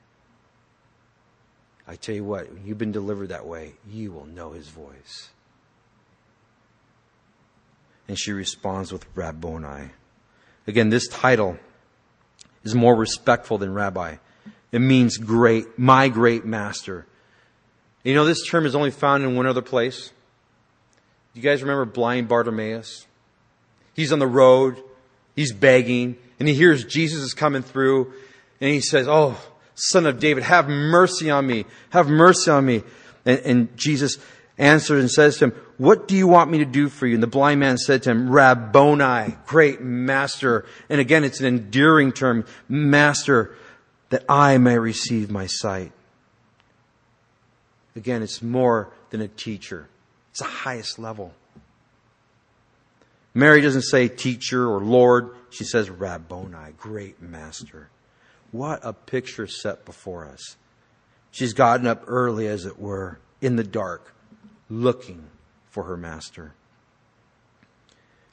I tell you what, when you've been delivered that way, you will know his voice. And she responds with Rabboni. Again, this title is more respectful than rabbi. It means great, my great master. You know, this term is only found in one other place. Do you guys remember blind Bartimaeus? He's on the road, he's begging, and he hears Jesus is coming through, and he says, Oh, son of David, have mercy on me, have mercy on me. And, and Jesus answered and says to him, What do you want me to do for you? And the blind man said to him, Rabboni, great master. And again, it's an endearing term, master, that I may receive my sight. Again, it's more than a teacher. It's the highest level. Mary doesn't say teacher or Lord. She says Rabboni, great master. What a picture set before us. She's gotten up early, as it were, in the dark, looking for her master.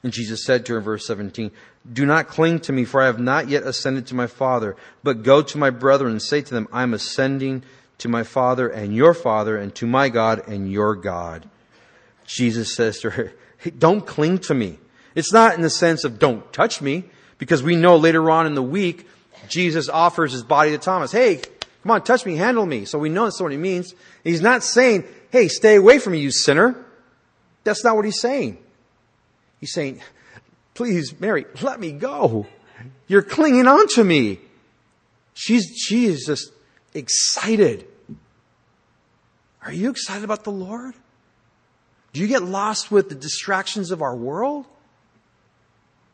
And Jesus said to her in verse 17, Do not cling to me, for I have not yet ascended to my Father, but go to my brethren and say to them, I am ascending to my Father and your Father, and to my God and your God. Jesus says to her, hey, Don't cling to me. It's not in the sense of don't touch me, because we know later on in the week, Jesus offers his body to Thomas. Hey, come on, touch me, handle me. So we know that's what he means. He's not saying, hey, stay away from me, you sinner. That's not what he's saying. He's saying, please, Mary, let me go. You're clinging on to me. She's, she is just excited. Are you excited about the Lord? Do you get lost with the distractions of our world?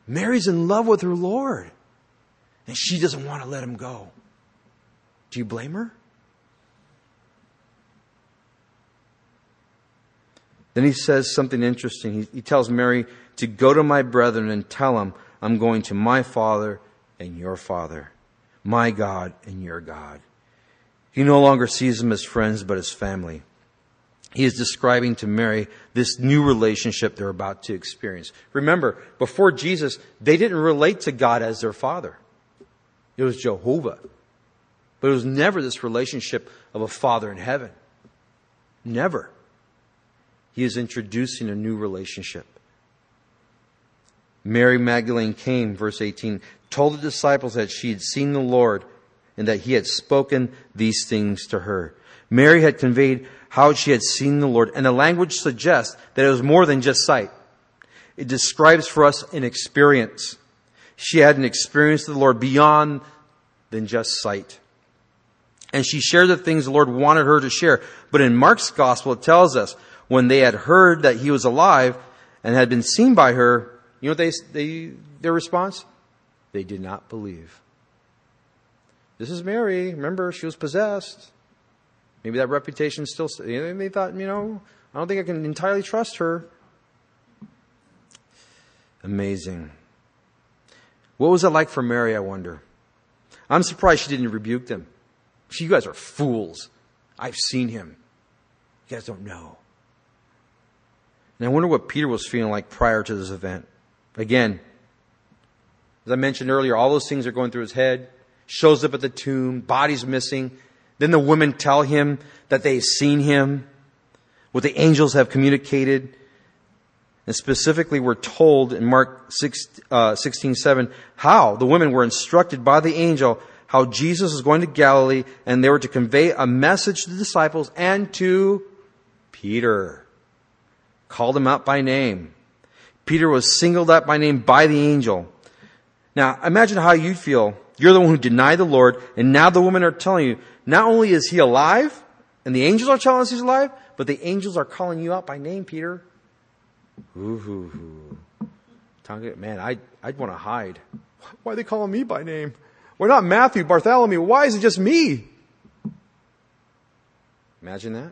Mary's in love with her Lord, and she doesn't want to let him go. Do you blame her? Then he says something interesting. He, he tells Mary to go to my brethren and tell them, I'm going to my Father and your Father, my God and your God. He no longer sees them as friends, but as family. He is describing to Mary this new relationship they're about to experience. Remember, before Jesus, they didn't relate to God as their father. It was Jehovah. But it was never this relationship of a father in heaven. Never. He is introducing a new relationship. Mary Magdalene came, verse 18, told the disciples that she had seen the Lord and that he had spoken these things to her. Mary had conveyed how she had seen the Lord, and the language suggests that it was more than just sight. It describes for us an experience. She had an experience of the Lord beyond than just sight. And she shared the things the Lord wanted her to share. But in Mark's gospel, it tells us when they had heard that he was alive and had been seen by her, you know what they, they, their response? They did not believe. This is Mary. Remember, she was possessed. Maybe that reputation still, they thought, you know, I don't think I can entirely trust her. Amazing. What was it like for Mary, I wonder? I'm surprised she didn't rebuke them. You guys are fools. I've seen him. You guys don't know. And I wonder what Peter was feeling like prior to this event. Again, as I mentioned earlier, all those things are going through his head. Shows up at the tomb, body's missing. Then the women tell him that they've seen him, what the angels have communicated. And specifically, we're told in Mark 6, uh, 16, 7, how the women were instructed by the angel how Jesus was going to Galilee and they were to convey a message to the disciples and to Peter. Called him out by name. Peter was singled out by name by the angel. Now, imagine how you'd feel. You're the one who denied the Lord, and now the women are telling you, not only is he alive, and the angels are telling us he's alive, but the angels are calling you out by name, Peter. Ooh. Man, I'd, I'd want to hide. Why are they calling me by name? We're not Matthew, Bartholomew. Why is it just me? Imagine that.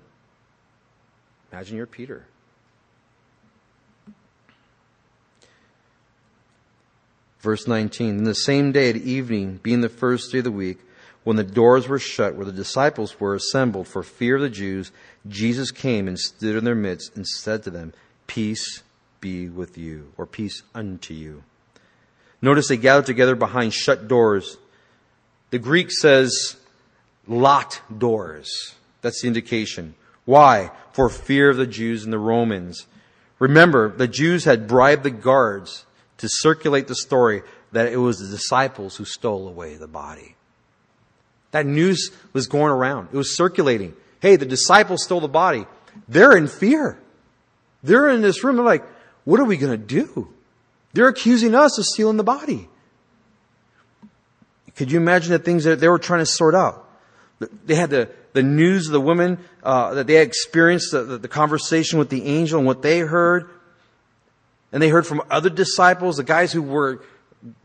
Imagine you're Peter. Verse 19, in the same day at evening, being the first day of the week, when the doors were shut where the disciples were assembled for fear of the Jews, Jesus came and stood in their midst and said to them, Peace be with you, or peace unto you. Notice they gathered together behind shut doors. The Greek says locked doors. That's the indication. Why? For fear of the Jews and the Romans. Remember, the Jews had bribed the guards to circulate the story that it was the disciples who stole away the body. That news was going around. It was circulating. Hey, the disciples stole the body. They're in fear. They're in this room. They're like, what are we going to do? They're accusing us of stealing the body. Could you imagine the things that they were trying to sort out? They had the, the news of the women uh, that they experienced, the, the, the conversation with the angel and what they heard. And they heard from other disciples, the guys who were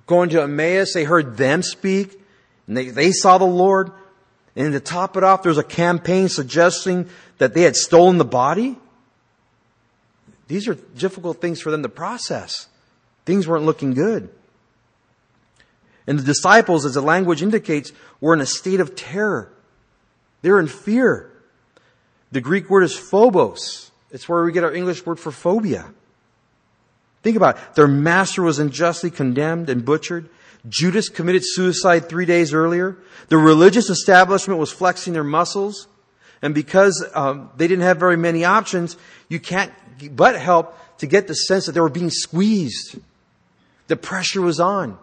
going to Emmaus, they heard them speak. And they, they saw the Lord. And to top it off, there was a campaign suggesting that they had stolen the body. These are difficult things for them to process. Things weren't looking good. And the disciples, as the language indicates, were in a state of terror. They're in fear. The Greek word is phobos. It's where we get our English word for phobia. Think about it. Their master was unjustly condemned and butchered. Judas committed suicide three days earlier. The religious establishment was flexing their muscles. And because um, they didn't have very many options, you can't but help to get the sense that they were being squeezed. The pressure was on.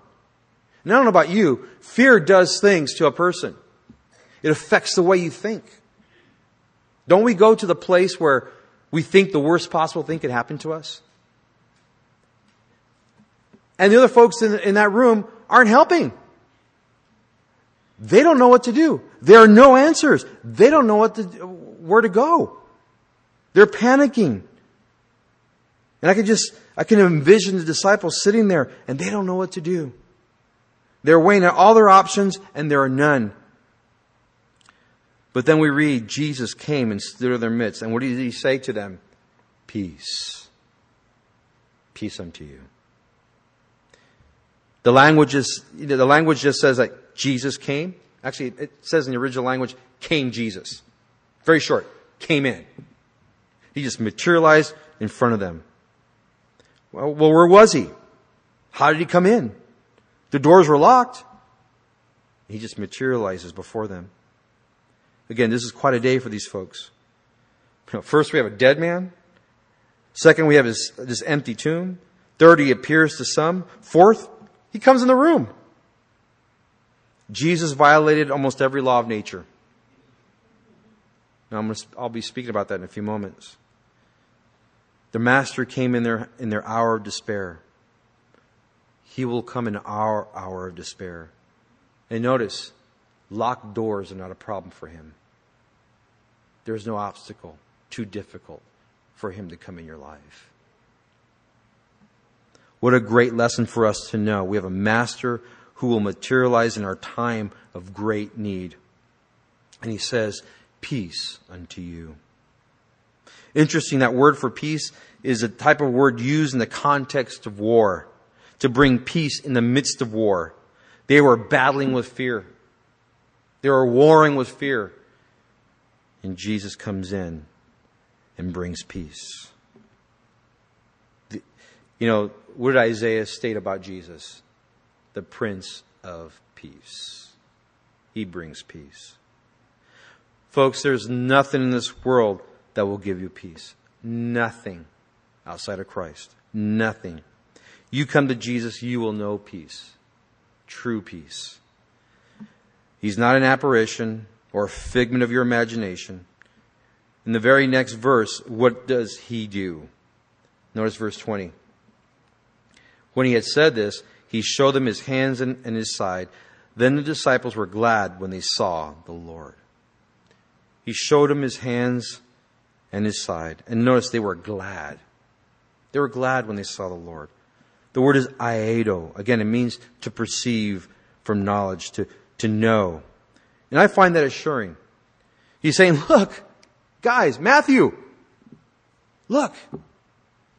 And I don't know about you, fear does things to a person. It affects the way you think. Don't we go to the place where we think the worst possible thing could happen to us? And the other folks in, in that room aren't helping. They don't know what to do. There are no answers. They don't know what to, where to go. They're panicking. And I can just, I can envision the disciples sitting there and they don't know what to do. They're weighing out all their options and there are none. But then we read, Jesus came and stood in their midst. And what did he say to them? Peace. Peace unto you. The language is, the language just says that Jesus came. Actually, it says in the original language, came Jesus. Very short. Came in. He just materialized in front of them. Well, well, where was he? How did he come in? The doors were locked. He just materializes before them. Again, this is quite a day for these folks. First, we have a dead man. Second, we have his, this empty tomb. Third, he appears to some. Fourth, he comes in the room. Jesus violated almost every law of nature. Now, I'm to, I'll be speaking about that in a few moments. The Master came in their, in their hour of despair. He will come in our hour of despair. And notice, locked doors are not a problem for him. There is no obstacle too difficult for him to come in your life. What a great lesson for us to know. We have a master who will materialize in our time of great need. And he says, Peace unto you. Interesting, that word for peace is a type of word used in the context of war to bring peace in the midst of war. They were battling with fear. They were warring with fear. And Jesus comes in and brings peace. You know, what did Isaiah state about Jesus? The Prince of Peace. He brings peace. Folks, there's nothing in this world that will give you peace. Nothing outside of Christ. Nothing. You come to Jesus, you will know peace. True peace. He's not an apparition or a figment of your imagination. In the very next verse, what does he do? Notice verse 20. When he had said this, he showed them his hands and, and his side. Then the disciples were glad when they saw the Lord. He showed them his hands and his side. And notice they were glad. They were glad when they saw the Lord. The word is eido. Again, it means to perceive from knowledge, to, to know. And I find that assuring. He's saying, look, guys, Matthew, look,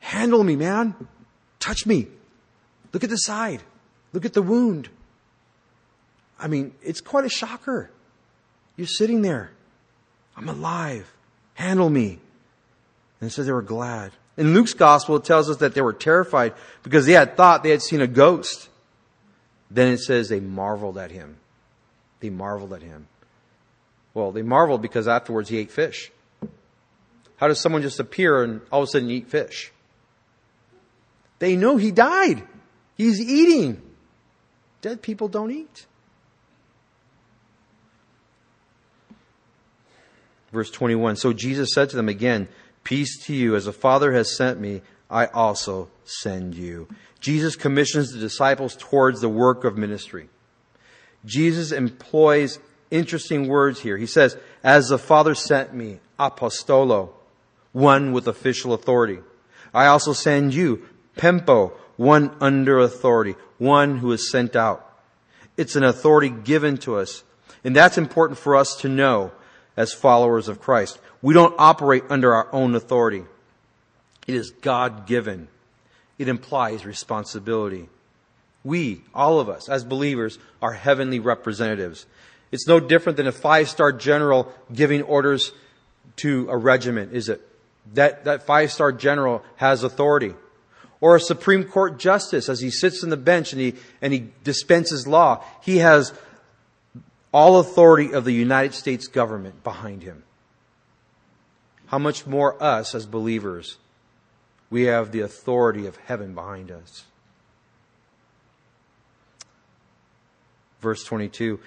handle me, man. Touch me. Look at the side. Look at the wound. I mean, it's quite a shocker. You're sitting there. I'm alive. Handle me. And it says they were glad. In Luke's gospel, it tells us that they were terrified because they had thought they had seen a ghost. Then it says they marveled at him. They marveled at him. Well, they marveled because afterwards he ate fish. How does someone just appear and all of a sudden eat fish? They know he died. He's eating. Dead people don't eat. Verse 21. So Jesus said to them again, Peace to you. As the Father has sent me, I also send you. Jesus commissions the disciples towards the work of ministry. Jesus employs interesting words here. He says, As the Father sent me, apostolo, one with official authority. I also send you, pempo, one under authority, one who is sent out. It's an authority given to us. And that's important for us to know as followers of Christ. We don't operate under our own authority. It is God given. It implies responsibility. We, all of us, as believers, are heavenly representatives. It's no different than a five star general giving orders to a regiment, is it? That, that five star general has authority. Or a Supreme Court justice as he sits on the bench and he, and he dispenses law. He has all authority of the United States government behind him. How much more us as believers? We have the authority of heaven behind us. Verse 22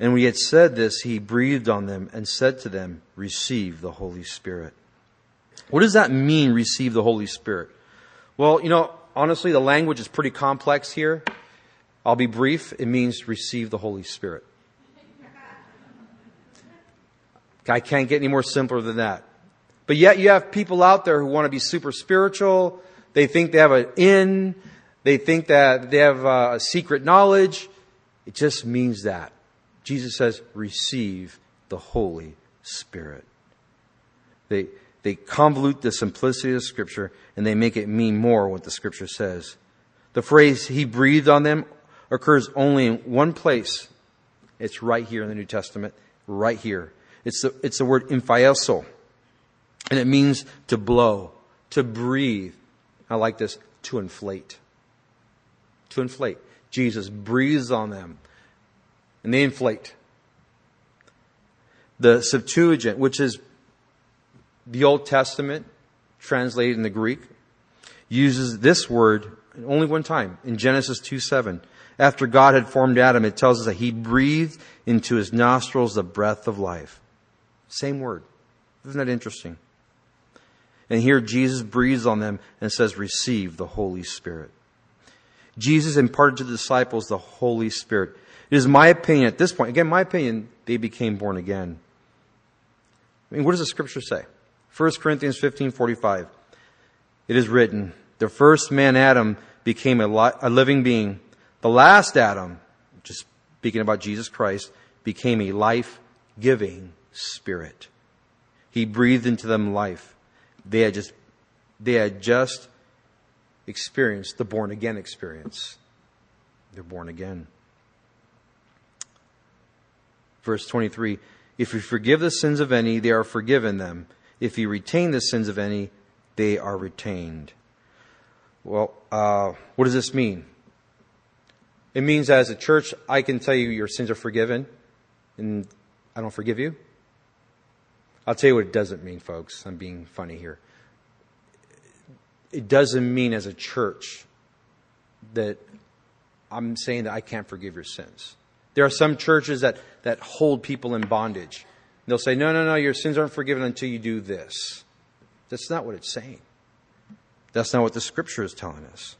And when he had said this, he breathed on them and said to them, Receive the Holy Spirit. What does that mean, receive the Holy Spirit? Well, you know, honestly, the language is pretty complex here. I'll be brief. It means receive the Holy Spirit. I can't get any more simpler than that. But yet you have people out there who want to be super spiritual. They think they have an in. They think that they have a secret knowledge. It just means that. Jesus says, receive the Holy Spirit. They, they convolute the simplicity of Scripture and they make it mean more what the Scripture says. The phrase, He breathed on them, occurs only in one place. It's right here in the New Testament, right here. It's the, it's the word emphiazo. And it means to blow, to breathe. I like this, to inflate. To inflate. Jesus breathes on them and they inflate. The Septuagint, which is the Old Testament translated in the Greek, uses this word only one time in Genesis 2 7. After God had formed Adam, it tells us that he breathed into his nostrils the breath of life. Same word. Isn't that interesting? And here Jesus breathes on them and says, Receive the Holy Spirit. Jesus imparted to the disciples the Holy Spirit. It is my opinion at this point, again, my opinion, they became born again. I mean, what does the scripture say? 1 Corinthians 15:45. It is written, The first man, Adam, became a, li- a living being. The last Adam, just speaking about Jesus Christ, became a life giving spirit. He breathed into them life. They had just, they had just experienced the born again experience. They're born again. Verse 23 If you forgive the sins of any, they are forgiven them. If you retain the sins of any, they are retained. Well, uh, what does this mean? It means as a church, I can tell you your sins are forgiven, and I don't forgive you. I'll tell you what it doesn't mean, folks. I'm being funny here. It doesn't mean as a church that I'm saying that I can't forgive your sins. There are some churches that, that hold people in bondage. They'll say, no, no, no, your sins aren't forgiven until you do this. That's not what it's saying. That's not what the scripture is telling us.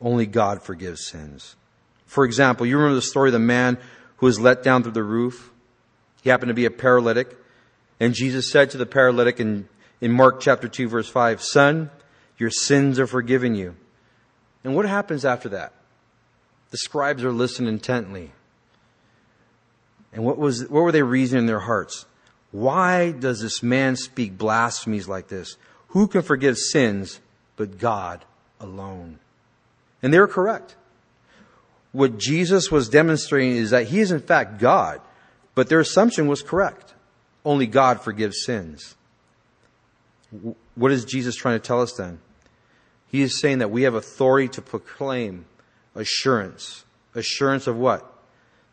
Only God forgives sins. For example, you remember the story of the man who was let down through the roof? He happened to be a paralytic. And Jesus said to the paralytic in, in Mark chapter 2 verse 5, Son, your sins are forgiven you. And what happens after that? The scribes are listening intently. And what was, what were they reasoning in their hearts? Why does this man speak blasphemies like this? Who can forgive sins but God alone? And they were correct. What Jesus was demonstrating is that he is in fact God. But their assumption was correct. Only God forgives sins. What is Jesus trying to tell us then? He is saying that we have authority to proclaim assurance. Assurance of what?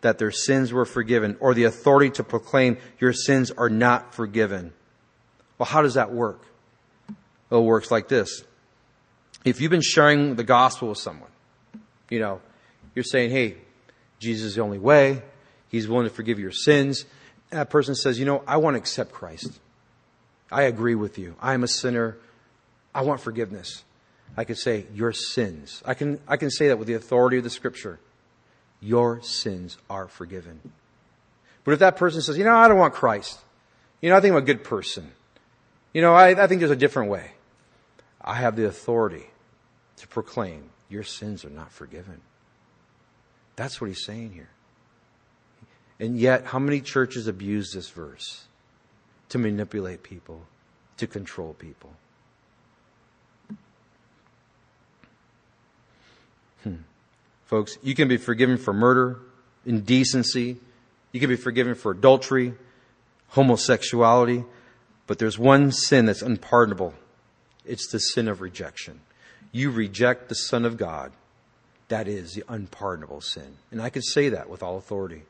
That their sins were forgiven, or the authority to proclaim your sins are not forgiven. Well, how does that work? Well, it works like this. If you've been sharing the gospel with someone, you know, you're saying, hey, Jesus is the only way. He's willing to forgive your sins. And that person says, you know, I want to accept Christ. I agree with you. I am a sinner. I want forgiveness. I could say, your sins. I can, I can say that with the authority of the scripture. Your sins are forgiven. But if that person says, you know, I don't want Christ. You know, I think I'm a good person. You know, I, I think there's a different way. I have the authority to proclaim your sins are not forgiven. That's what he's saying here. And yet, how many churches abuse this verse to manipulate people, to control people? Hmm. Folks, you can be forgiven for murder, indecency, you can be forgiven for adultery, homosexuality. But there's one sin that's unpardonable. It's the sin of rejection. You reject the Son of God. That is the unpardonable sin. And I can say that with all authority.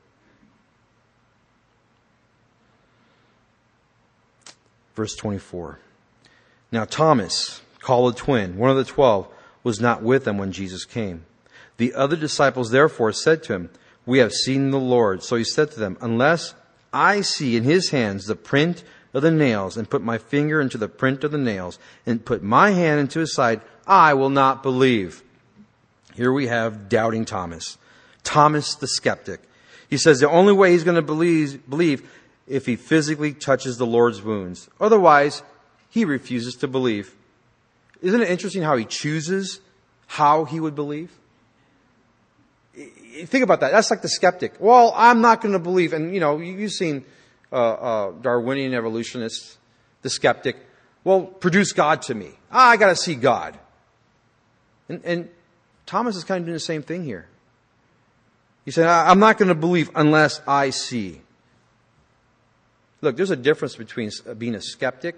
Verse 24. Now Thomas, called a twin, one of the twelve, was not with them when Jesus came. The other disciples therefore said to him, We have seen the Lord. So he said to them, Unless I see in his hands the print of the nails, and put my finger into the print of the nails, and put my hand into his side, I will not believe. Here we have doubting Thomas. Thomas the skeptic. He says the only way he's going to believe, believe if he physically touches the Lord's wounds. Otherwise, he refuses to believe. Isn't it interesting how he chooses how he would believe? Think about that. That's like the skeptic. Well, I'm not going to believe. And, you know, you've seen uh, uh, Darwinian evolutionists, the skeptic. Well, produce God to me. Ah, I got to see God. And, and Thomas is kind of doing the same thing here. He said, I'm not going to believe unless I see. Look, there's a difference between being a skeptic,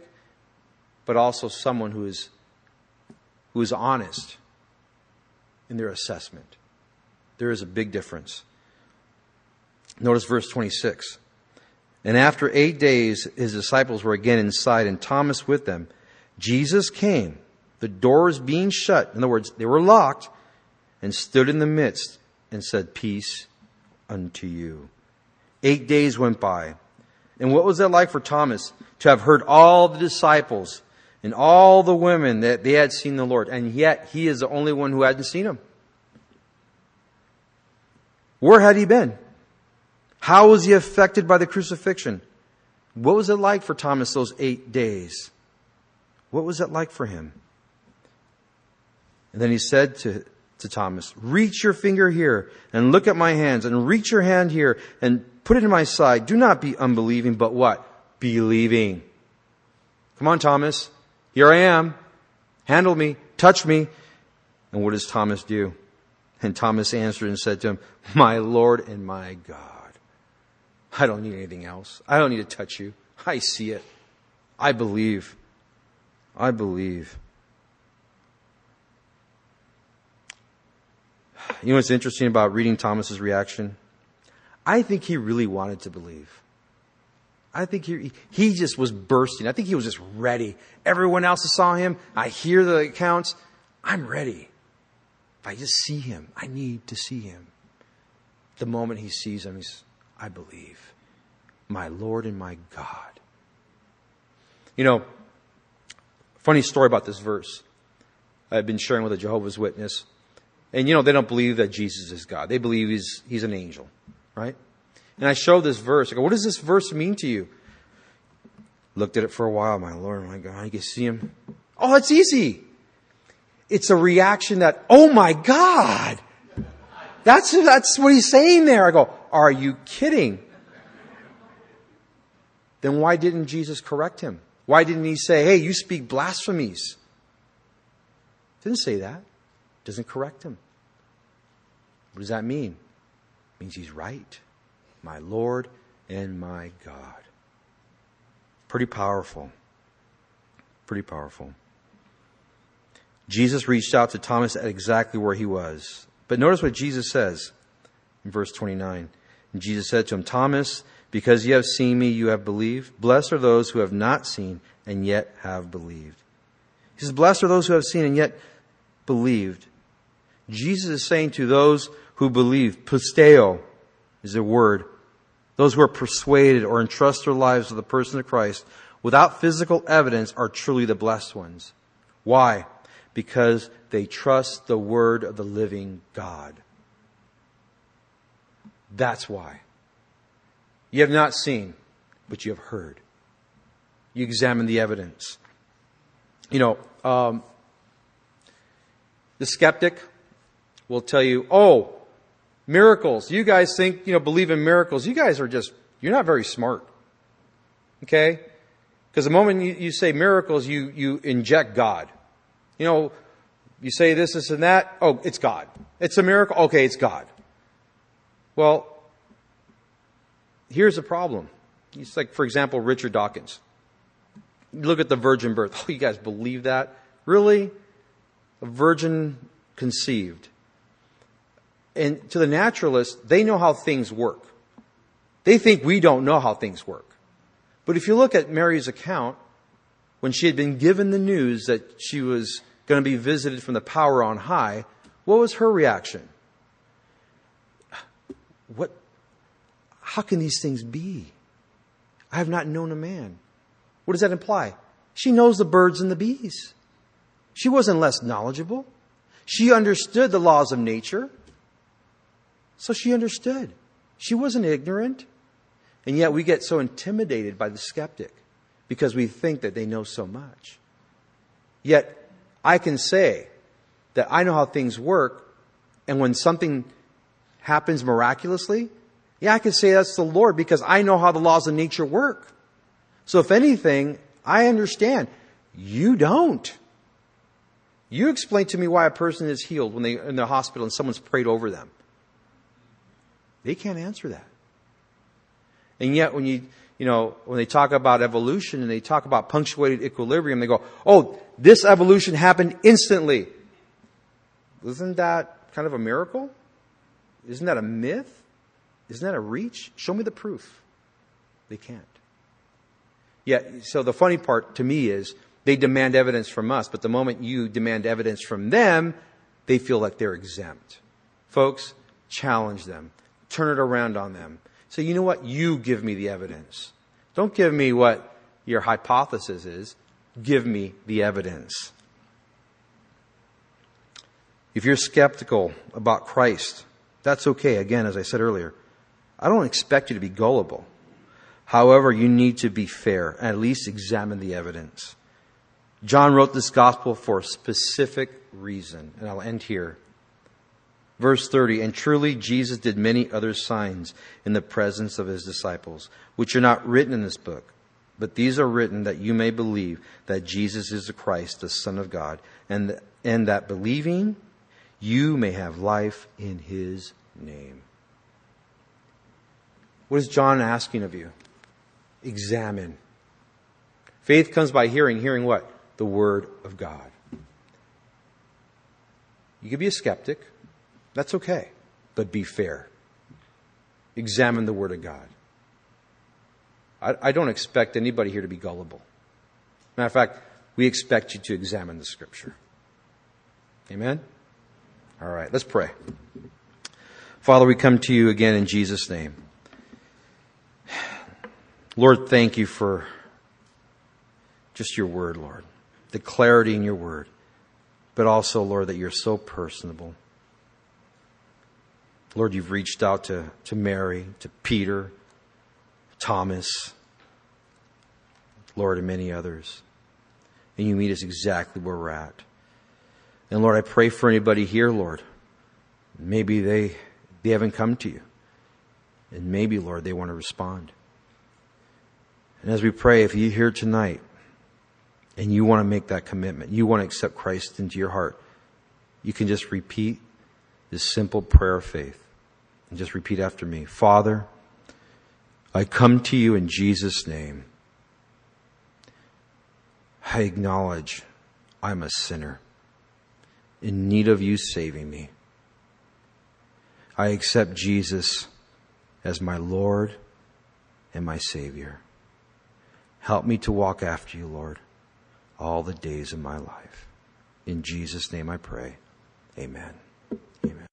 but also someone who is, who is honest in their assessment. There is a big difference. Notice verse 26. And after eight days, his disciples were again inside, and Thomas with them. Jesus came, the doors being shut. In other words, they were locked, and stood in the midst and said, Peace unto you. Eight days went by. And what was that like for Thomas to have heard all the disciples and all the women that they had seen the Lord, and yet he is the only one who hadn't seen him? Where had he been? How was he affected by the crucifixion? What was it like for Thomas those eight days? What was it like for him? And then he said to, to Thomas, reach your finger here and look at my hands and reach your hand here and put it in my side. Do not be unbelieving, but what? Believing. Come on, Thomas. Here I am. Handle me. Touch me. And what does Thomas do? And Thomas answered and said to him, My Lord and my God. I don't need anything else. I don't need to touch you. I see it. I believe. I believe. You know what's interesting about reading Thomas's reaction? I think he really wanted to believe. I think he, he just was bursting. I think he was just ready. Everyone else saw him. I hear the accounts. I'm ready. If I just see him, I need to see him. The moment he sees him, he's, I believe. My Lord and my God. You know, funny story about this verse. I've been sharing with a Jehovah's Witness. And you know, they don't believe that Jesus is God. They believe he's, he's an angel, right? And I show this verse. I go, what does this verse mean to you? Looked at it for a while. My Lord, my God, you can see him. Oh, it's easy. It's a reaction that, oh my God. That's, that's what he's saying there. I go, are you kidding? Then why didn't Jesus correct him? Why didn't he say, hey, you speak blasphemies? Didn't say that. Doesn't correct him. What does that mean? It means he's right. My Lord and my God. Pretty powerful. Pretty powerful. Jesus reached out to Thomas at exactly where he was. But notice what Jesus says in verse 29. And Jesus said to him, Thomas, because you have seen me, you have believed. Blessed are those who have not seen and yet have believed. He says, Blessed are those who have seen and yet believed. Jesus is saying to those who believe, pisteo is a word, those who are persuaded or entrust their lives to the person of Christ without physical evidence are truly the blessed ones. Why? Because they trust the word of the living God. That's why. You have not seen, but you have heard. You examine the evidence. You know, um, the skeptic will tell you, oh, miracles. You guys think, you know, believe in miracles. You guys are just, you're not very smart. Okay? Because the moment you, you say miracles, you, you inject God. You know, you say this, this, and that. Oh, it's God. It's a miracle. Okay, it's God. Well, here's the problem. It's like, for example, Richard Dawkins. Look at the virgin birth. Oh, you guys believe that? Really? A virgin conceived. And to the naturalist, they know how things work. They think we don't know how things work. But if you look at Mary's account, when she had been given the news that she was going to be visited from the power on high, what was her reaction? What, how can these things be? I have not known a man. What does that imply? She knows the birds and the bees. She wasn't less knowledgeable. She understood the laws of nature. So she understood. She wasn't ignorant. And yet we get so intimidated by the skeptic because we think that they know so much. Yet I can say that I know how things work, and when something happens miraculously, yeah, I can say that's the Lord because I know how the laws of nature work. So if anything, I understand. You don't. You explain to me why a person is healed when they're in the hospital and someone's prayed over them. They can't answer that. And yet when you, you know, when they talk about evolution and they talk about punctuated equilibrium, they go, oh, this evolution happened instantly. Isn't that kind of a miracle? Isn't that a myth? Isn't that a reach? Show me the proof. They can't. Yet, so the funny part to me is they demand evidence from us, but the moment you demand evidence from them, they feel like they're exempt. Folks, challenge them. Turn it around on them. Say, you know what? You give me the evidence. Don't give me what your hypothesis is. Give me the evidence. If you're skeptical about Christ, that's okay. Again, as I said earlier, I don't expect you to be gullible. However, you need to be fair and at least examine the evidence. John wrote this gospel for a specific reason, and I'll end here. Verse 30, and truly Jesus did many other signs in the presence of his disciples, which are not written in this book. But these are written that you may believe that Jesus is the Christ, the Son of God, and, and that believing you may have life in his name. What is John asking of you? Examine. Faith comes by hearing. Hearing what? The Word of God. You could be a skeptic. That's okay. But be fair. Examine the Word of God. I, I don't expect anybody here to be gullible. Matter of fact, we expect you to examine the Scripture. Amen? All right, let's pray. Father, we come to you again in Jesus' name. Lord, thank you for just your word, Lord, the clarity in your word, but also, Lord, that you're so personable. Lord, you've reached out to, to Mary, to Peter, Thomas, Lord, and many others. And you meet us exactly where we're at. And Lord, I pray for anybody here, Lord. Maybe they, they haven't come to you. And maybe, Lord, they want to respond. And as we pray, if you're here tonight and you want to make that commitment, you want to accept Christ into your heart, you can just repeat this simple prayer of faith. And just repeat after me. Father, I come to you in Jesus' name. I acknowledge I'm a sinner in need of you saving me. I accept Jesus as my Lord and my Savior. Help me to walk after you, Lord, all the days of my life. In Jesus' name I pray. Amen. Amen.